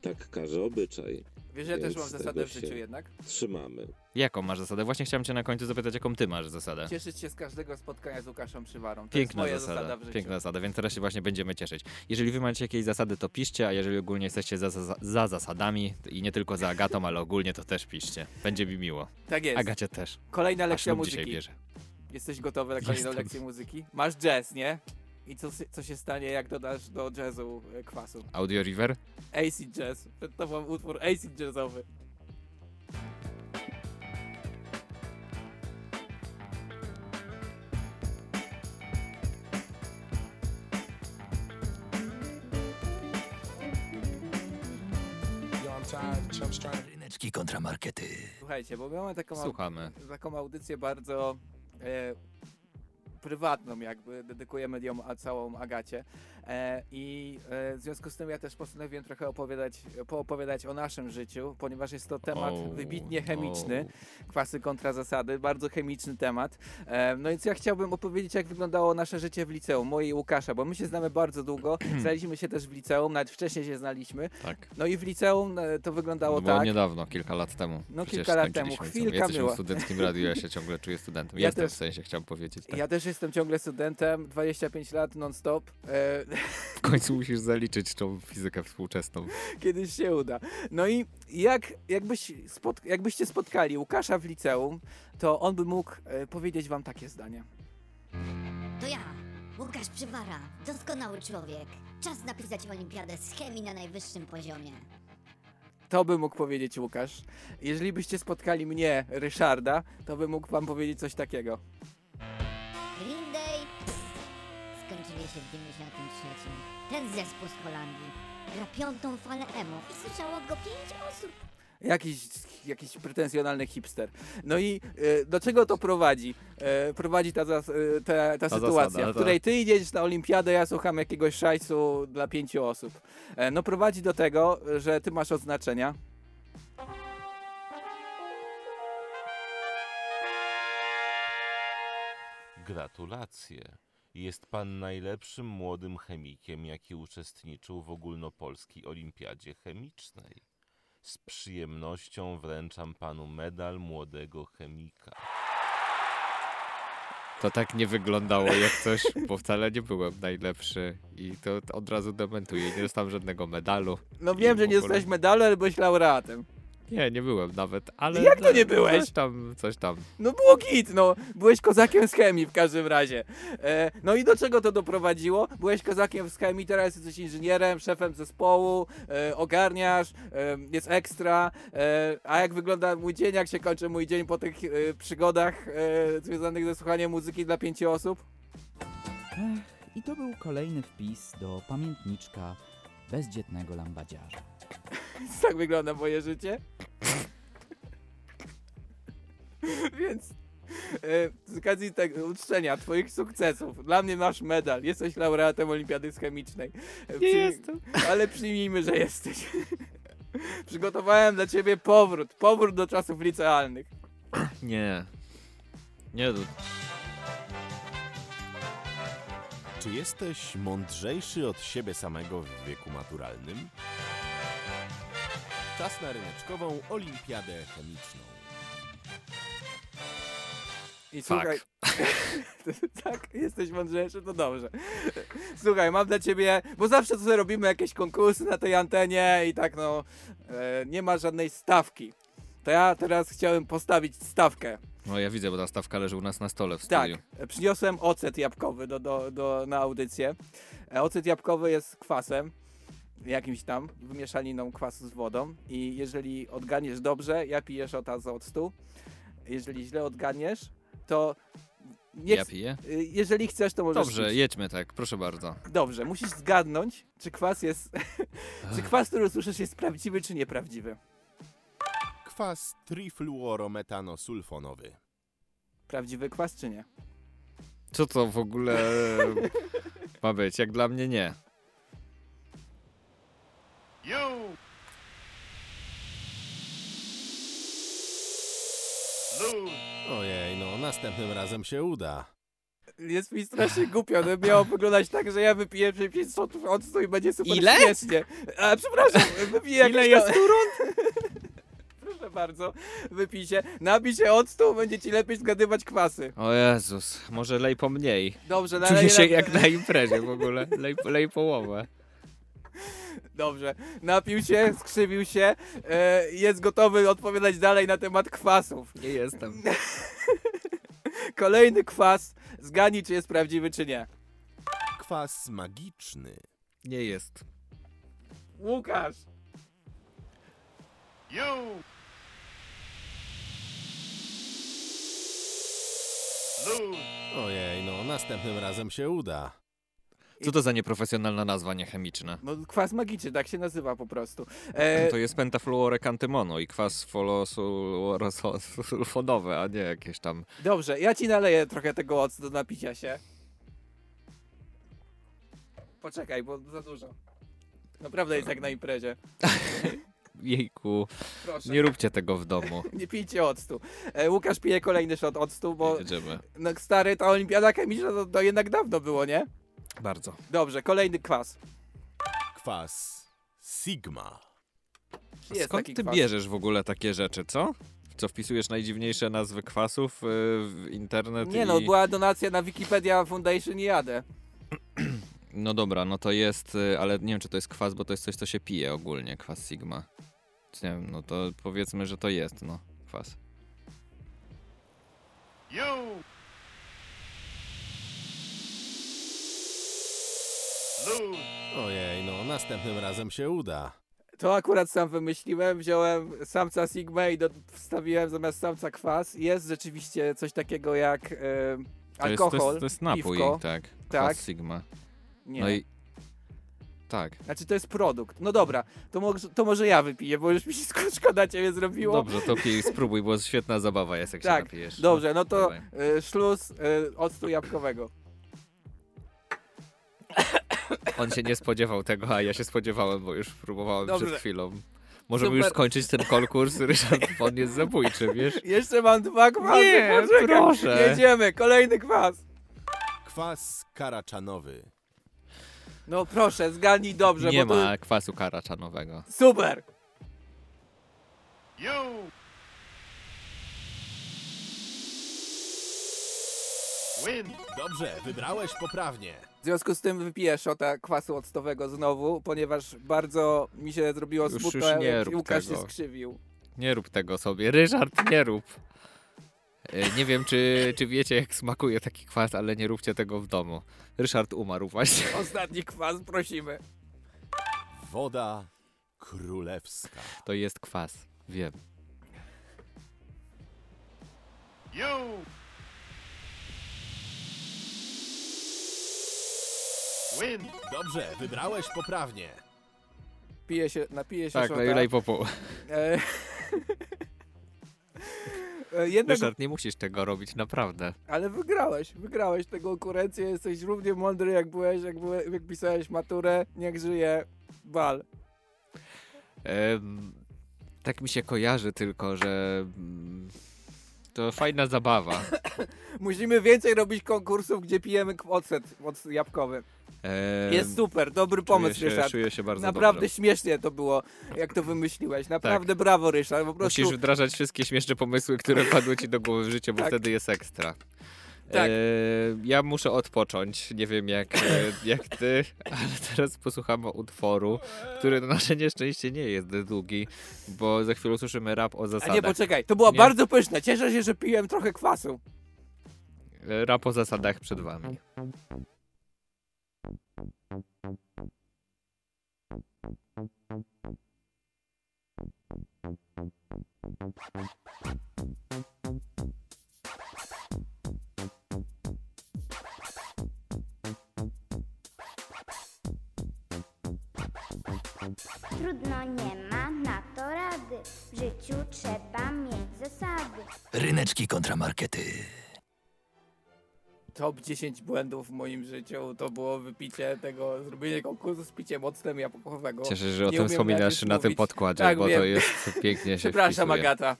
tak każe obyczaj. Wiesz, że ja też mam zasadę w życiu jednak? Trzymamy. Jaką masz zasadę? Właśnie chciałem cię na końcu zapytać, jaką ty masz zasadę. Cieszyć się z każdego spotkania z Łukaszem Przywarą. To Piękna jest moja zasada, zasada w życiu. piękna zasada, więc teraz się właśnie będziemy cieszyć. Jeżeli wy macie jakieś zasady, to piszcie, a jeżeli ogólnie jesteście za, za, za zasadami i nie tylko za Agatą, ale ogólnie to też piszcie. Będzie mi miło. Tak jest. Agacie też. Kolejna lekcja ślub dzisiaj muzyki. bierze. Jesteś gotowy na kolejną Jestem. lekcję muzyki? Masz jazz, nie? I co, co się stanie, jak dodasz do jazzu e, kwasu? Audio River? Acid Jazz. To był utwór acid jazzowy. Ryneczki kontra markety. Słuchajcie, bo mamy taką, Słuchamy. taką audycję bardzo e, prywatną, jakby dedykujemy ją a całą Agacie. E, I e, w związku z tym ja też postanowiłem trochę opowiadać, poopowiadać o naszym życiu, ponieważ jest to temat O, wybitnie chemiczny. o. Kwasy kontra zasady, bardzo chemiczny temat. E, no więc ja chciałbym opowiedzieć, jak wyglądało nasze życie w liceum, moje i Łukasza, bo my się znamy bardzo długo. Znaliśmy się też w liceum, nawet wcześniej się znaliśmy. Tak. No i w liceum e, to wyglądało było tak. niedawno, kilka lat temu. No, Przecież kilka lat temu, chwilka Jesteśmy była. w studenckim radiu, ja się ciągle czuję studentem. Ja Jestem też. w sensie, chciałem powiedzieć. Tak. Ja też jestem ciągle studentem, 25 lat non-stop. E, W końcu musisz zaliczyć tą fizykę współczesną. kiedyś się uda. No i jak, jakbyś spot, jakbyście spotkali Łukasza w liceum, to on by mógł e, powiedzieć wam takie zdanie. To ja, Łukasz Przywara, doskonały człowiek. Czas napisać olimpiadę z chemii na najwyższym poziomie. To by mógł powiedzieć Łukasz. Jeżeli byście spotkali mnie, Ryszarda, to by mógł wam powiedzieć coś takiego. Green Day pff, skończyli się w 93. Ten zespół z Holandii gra piątą falę emo i słyszało go pięć osób. Jakiś, jakiś pretensjonalny hipster. No i e, do czego to prowadzi? E, prowadzi ta, zas- e, ta, ta, Ta sytuacja, zasada, w której tak. ty idziesz na olimpiadę, ja słucham jakiegoś szajsu dla pięciu osób. E, no prowadzi do tego, że ty masz odznaczenia. Gratulacje. Jest pan najlepszym młodym chemikiem, jaki uczestniczył w ogólnopolskiej olimpiadzie chemicznej. Z przyjemnością wręczam panu medal młodego chemika. To tak nie wyglądało jak coś, bo wcale nie byłem najlepszy i to od razu dementuję. Nie dostałem żadnego medalu. No wiem, że nie ogóle- dostałeś medalu, ale byłeś laureatem. Nie, nie byłem nawet, ale... Jak to nie byłeś? Coś tam, coś tam. No było git, no. Byłeś kozakiem z chemii w każdym razie. E, no i do czego to doprowadziło? Byłeś kozakiem z chemii, teraz jesteś inżynierem, szefem zespołu, e, ogarniasz, e, jest ekstra. E, a jak wygląda mój dzień, jak się kończy mój dzień po tych e, przygodach e, związanych ze słuchaniem muzyki dla pięciu osób? Ech, I to był kolejny wpis do pamiętniczka bezdzietnego lambadziarza. tak wygląda moje życie. Więc e, z okazji tego uczczenia twoich sukcesów, dla mnie masz medal, jesteś laureatem olimpiady chemicznej. E, Nie jestem. Ale przyjmijmy, że jesteś. Przygotowałem dla ciebie powrót, powrót do czasów licealnych. Nie. Nie, no, Czy jesteś mądrzejszy od siebie samego w wieku maturalnym? Czas na ryneczkową olimpiadę chemiczną. I słuchaj. tak, jesteś mądrzejszy, to dobrze. Słuchaj, mam dla ciebie, bo zawsze tutaj robimy jakieś konkursy na tej antenie i tak no, e, nie ma żadnej stawki. To ja teraz chciałem postawić stawkę. No ja widzę, bo ta stawka leży u nas na stole w Tak, studiu. e, przyniosłem ocet jabłkowy do, do, do, na audycję. E, Ocet jabłkowy jest kwasem, jakimś tam, wymieszaniną kwasu z wodą i jeżeli odganiesz dobrze, ja piję szota z octu. Jeżeli źle odganiesz, to... Nie Ja piję? y, Jeżeli chcesz, to możesz Dobrze, pić. jedźmy tak, proszę bardzo. Dobrze, musisz zgadnąć, czy kwas jest... czy kwas, który słyszysz, jest prawdziwy, czy nieprawdziwy. Kwas trifluorometanosulfonowy. Prawdziwy kwas, czy nie? Co to w ogóle ma być? Jak dla mnie nie. You! Ojej, no następnym razem się uda. Jest mi strasznie głupio, to miało wyglądać tak, że ja wypiję przez 5 szotów octu i będzie super Ile? śmiesznie. A, przepraszam, wypiję Ile jakieś jest tu rund? Proszę bardzo, wypij się, napij się octu, będzie ci lepiej zgadywać kwasy. O Jezus, może lej po mniej. Dobrze, Czuję naleję się na- jak na imprezie w ogóle. Lej, lej połowę. Dobrze, napił się, skrzywił się, e, jest gotowy odpowiadać dalej na temat kwasów. Nie jestem. Kolejny kwas, zgadnij czy jest prawdziwy, czy nie. Kwas magiczny. Nie jest. Łukasz! You! Ojej, no następnym razem się uda. Co to za nieprofesjonalna nazwa niechemiczna? No, kwas magiczny, tak się nazywa po prostu. E, To jest pentafluorek antymonu i kwas folosulfonowy, a nie jakieś tam... Dobrze, ja ci naleję trochę tego octu do napicia się. Poczekaj, bo za dużo. Naprawdę jest jak na imprezie. Jejku, Proszę. nie róbcie tego w domu. Nie pijcie octu. E, Łukasz pije kolejny shot octu, bo Jedziemy. no, stary, ta olimpiada chemiczna to, to jednak dawno było, nie? Bardzo. Dobrze, kolejny kwas. Kwas Sigma. Jest Skąd taki ty kwas. bierzesz w ogóle takie rzeczy, co? Co wpisujesz najdziwniejsze nazwy kwasów y, w internet Nie i... no, była donacja na Wikipedia Foundation i jadę. No dobra, no to jest, y, ale nie wiem czy to jest kwas, bo to jest coś, co się pije ogólnie, kwas Sigma. Nie wiem, no to powiedzmy, że to jest, no, kwas. You! Ojej, no następnym razem się uda. To akurat sam wymyśliłem, wziąłem samca Sigma i do, wstawiłem zamiast samca kwas. Jest rzeczywiście coś takiego jak e, To jest, alkohol, to jest, to jest napój, piwko. tak, Tak. kwas Sigma. Nie. No i... Tak. Znaczy to jest produkt. No dobra, to może, to może ja wypiję, bo już mi się szkoda ciebie zrobiło. Dobrze, to pij, spróbuj, bo świetna zabawa jest, jak się Tak, napijesz. dobrze, no to e, szluz e, octu jabłkowego. On się nie spodziewał tego, a ja się spodziewałem, bo już próbowałem Dobrze. przed chwilą. Możemy już Super. skończyć ten konkurs, Ryszard, on jest zabójczy, wiesz? Jeszcze mam dwa kwasy, Nie, poczekaj. proszę. Jedziemy, kolejny kwas. Kwas karaczanowy. No proszę, zgadnij dobrze, nie bo ma kwasu karaczanowego. Super! You win. Dobrze, wybrałeś poprawnie. W związku z tym wypiję szota kwasu octowego znowu, ponieważ bardzo mi się zrobiło Już- smutno, już nie jak rób Łukasz tego. się skrzywił. Nie rób tego sobie. Ryszard, nie rób. E, Nie wiem, czy, czy wiecie, jak smakuje taki kwas, ale nie róbcie tego w domu. Ryszard umarł właśnie. Ostatni kwas, prosimy. Woda królewska. To jest kwas, wiem. You win. Dobrze, wybrałeś poprawnie. Piję się, napiję się Tak, szota. na. E, e, Jednak, Ryszard, nie musisz tego robić, naprawdę. ale wygrałeś, wygrałeś tę konkurencję, jesteś równie mądry jak byłeś, jak, byłe, jak pisałeś maturę, niech żyje bal. Em, tak mi się kojarzy tylko, że mm, to fajna zabawa. Musimy więcej robić konkursów, gdzie pijemy ocet, ocet jabłkowy. Em, Jest super, dobry czuję pomysł, się- Ryszard. czuję się bardzo Naprawdę dobrze. śmiesznie to było, jak to wymyśliłeś. Naprawdę brawo, Ryszard. Po prostu Musisz wdrażać wszystkie śmieszne pomysły, które padły ci do głowy w życiu, bo Tak. wtedy jest ekstra. Tak. E, ja muszę odpocząć. Nie wiem jak, e, jak ty, ale teraz posłuchamy utworu, który na nasze nieszczęście nie jest długi, bo za chwilę usłyszymy rap o A zasadach. nie, poczekaj, to było Nie? bardzo pyszne. Cieszę się, że piłem trochę kwasu. E, Rap o zasadach przed wami. Trudno nie ma na to rady. W życiu trzeba mieć zasady. Ryneczki kontramarkety. Top 10 błędów w moim życiu to było wypicie tego, zrobienie konkursu z piciem octem jabłkowego. Cieszę się, że o tym wspominasz na tym podkładzie, tak, bo wiem. to jest pięknie się Przepraszam, wpisuje. Agata.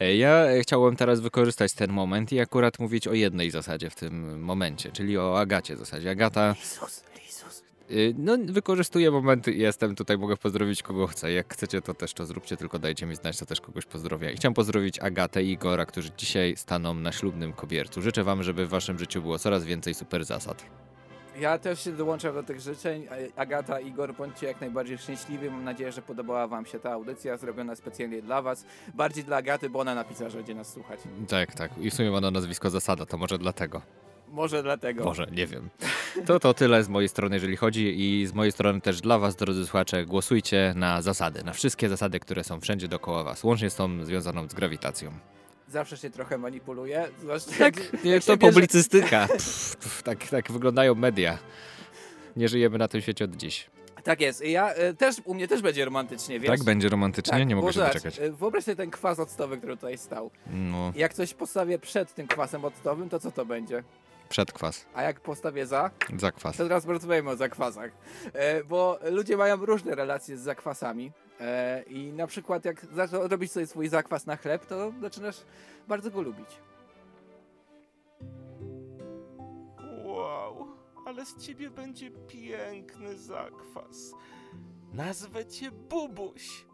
E, Ja chciałem teraz wykorzystać ten moment i akurat mówić o jednej zasadzie w tym momencie, czyli o Agacie zasadzie. Agata... Y, No, wykorzystuję momenty i jestem tutaj, mogę pozdrowić kogo chcę. Jak chcecie, to też to zróbcie, tylko dajcie mi znać, to też kogoś pozdrowię. I chciałem pozdrowić Agatę i Igora, którzy dzisiaj staną na ślubnym kobiercu. Życzę wam, żeby w waszym życiu było coraz więcej super zasad. Ja też się dołączam do tych życzeń. Agata, Igor, bądźcie jak najbardziej szczęśliwi. Mam nadzieję, że podobała wam się ta audycja zrobiona specjalnie dla was. Bardziej dla Agaty, bo ona napisała, że będzie nas słuchać. Tak, tak. I w sumie ma na nazwisko zasada, to może dlatego. Może dlatego. Może, nie wiem. To to tyle z mojej strony, jeżeli chodzi i z mojej strony też dla was, drodzy słuchacze, głosujcie na zasady, na wszystkie zasady, które są wszędzie dookoła was, łącznie z tą związaną z grawitacją. Zawsze się trochę manipuluje. Zwłaszcza Tak, jak, jak to bierze- publicystyka. Pff, pff, tak, tak wyglądają media. Nie żyjemy na tym świecie od dziś. Tak jest. I Ja e, też, u mnie też będzie romantycznie, wiesz? Tak będzie romantycznie? Nie mogę się doczekać. e, Wyobraź sobie ten kwas octowy, który tutaj stał. No, Jak coś postawię przed tym kwasem octowym, to co to będzie? Przedkwas, A jak postawię za? zakwas. To teraz porozmawiamy o zakwasach. E, bo ludzie mają różne relacje z zakwasami. E, I na przykład jak zaczną robić sobie swój zakwas na chleb, to zaczynasz bardzo go lubić. Wow, ale z ciebie będzie piękny zakwas. Nazwę cię Bubuś.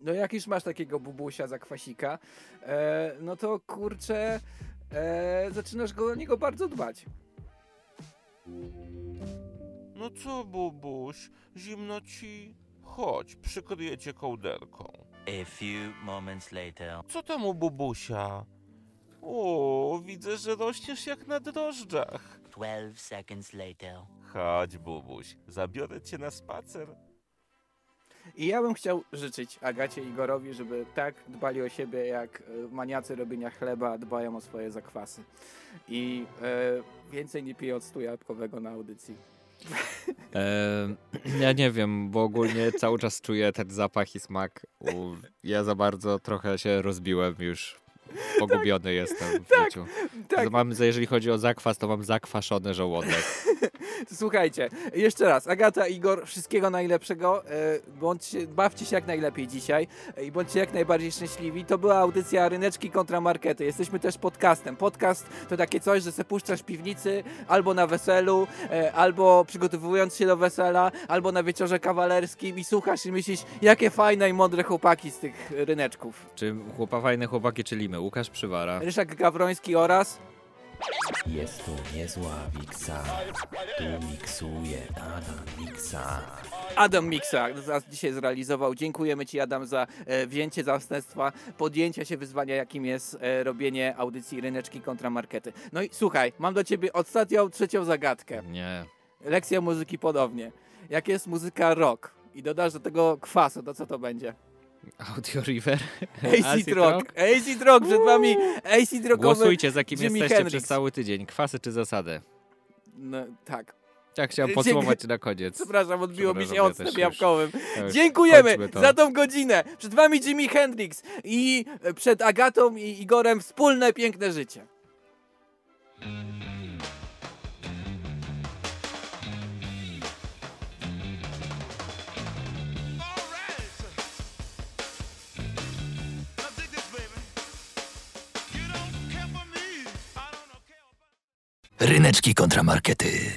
No jak już masz takiego bubusia zakwasika, e, no to kurczę, e, zaczynasz go o niego bardzo dbać. No co, Bubuś, zimno ci? Chodź, przykryję cię kołderką. A few moments later. Co tam u Bubusia? O, widzę, że rośniesz jak na drożdżach. 12 seconds later. Chodź, Bubuś, zabiorę cię na spacer. I ja bym chciał życzyć Agacie i Igorowi, żeby tak dbali o siebie, jak e, maniacy robienia chleba dbają o swoje zakwasy. I e, więcej nie piję octu jabłkowego na audycji. Ehm, ja nie wiem, bo ogólnie cały czas czuję ten zapach i smak. Ja za bardzo trochę się rozbiłem już. Pogubiony jestem w tak, życiu. tak. Mam, jeżeli chodzi o zakwas, to mam zakwaszony żołądek. Słuchajcie, jeszcze raz, Agata, Igor, wszystkiego najlepszego. E, bądźcie, bawcie się jak najlepiej dzisiaj e, i bądźcie jak najbardziej szczęśliwi. To była audycja Ryneczki kontra Markety. Jesteśmy też podcastem. Podcast to takie coś, że se puszczasz piwnicy, albo na weselu, e, albo przygotowując się do wesela, albo na wieczorze kawalerskim i słuchasz i myślisz, jakie fajne i mądre chłopaki z tych ryneczków. Czy chłopa fajne chłopaki, czyli my? Łukasz Przywara. Ryszak Gawroński oraz... Jest tu niezła wiksa, tu miksuje Adam Miksa. Adam Miksa nas dzisiaj zrealizował. Dziękujemy Ci, Adam, za e, wzięcie zastępstwa, podjęcia się wyzwania, jakim jest e, robienie audycji Ryneczki kontra Markety. No i słuchaj, mam do Ciebie ostatnią, trzecią zagadkę. Nie. Lekcja muzyki podobnie. Jak jest muzyka rock i dodasz do tego kwasu, to co to będzie? Audio River. Acid Rock. Acid Rock, przed Wami Acid Rockowy Głosujcie, za kim Jimi jesteście Hendrix. przez cały tydzień. Kwasy czy zasadę? No, tak. Tak, chciałem podsumować na koniec. Przepraszam, odbiło mi się ja octem też jabłkowym. już- ja już Dziękujemy kończmy to. za tą godzinę. Przed Wami Jimi Hendrix i e, przed Agatą i Igorem wspólne piękne życie. Ryneczki kontra markety.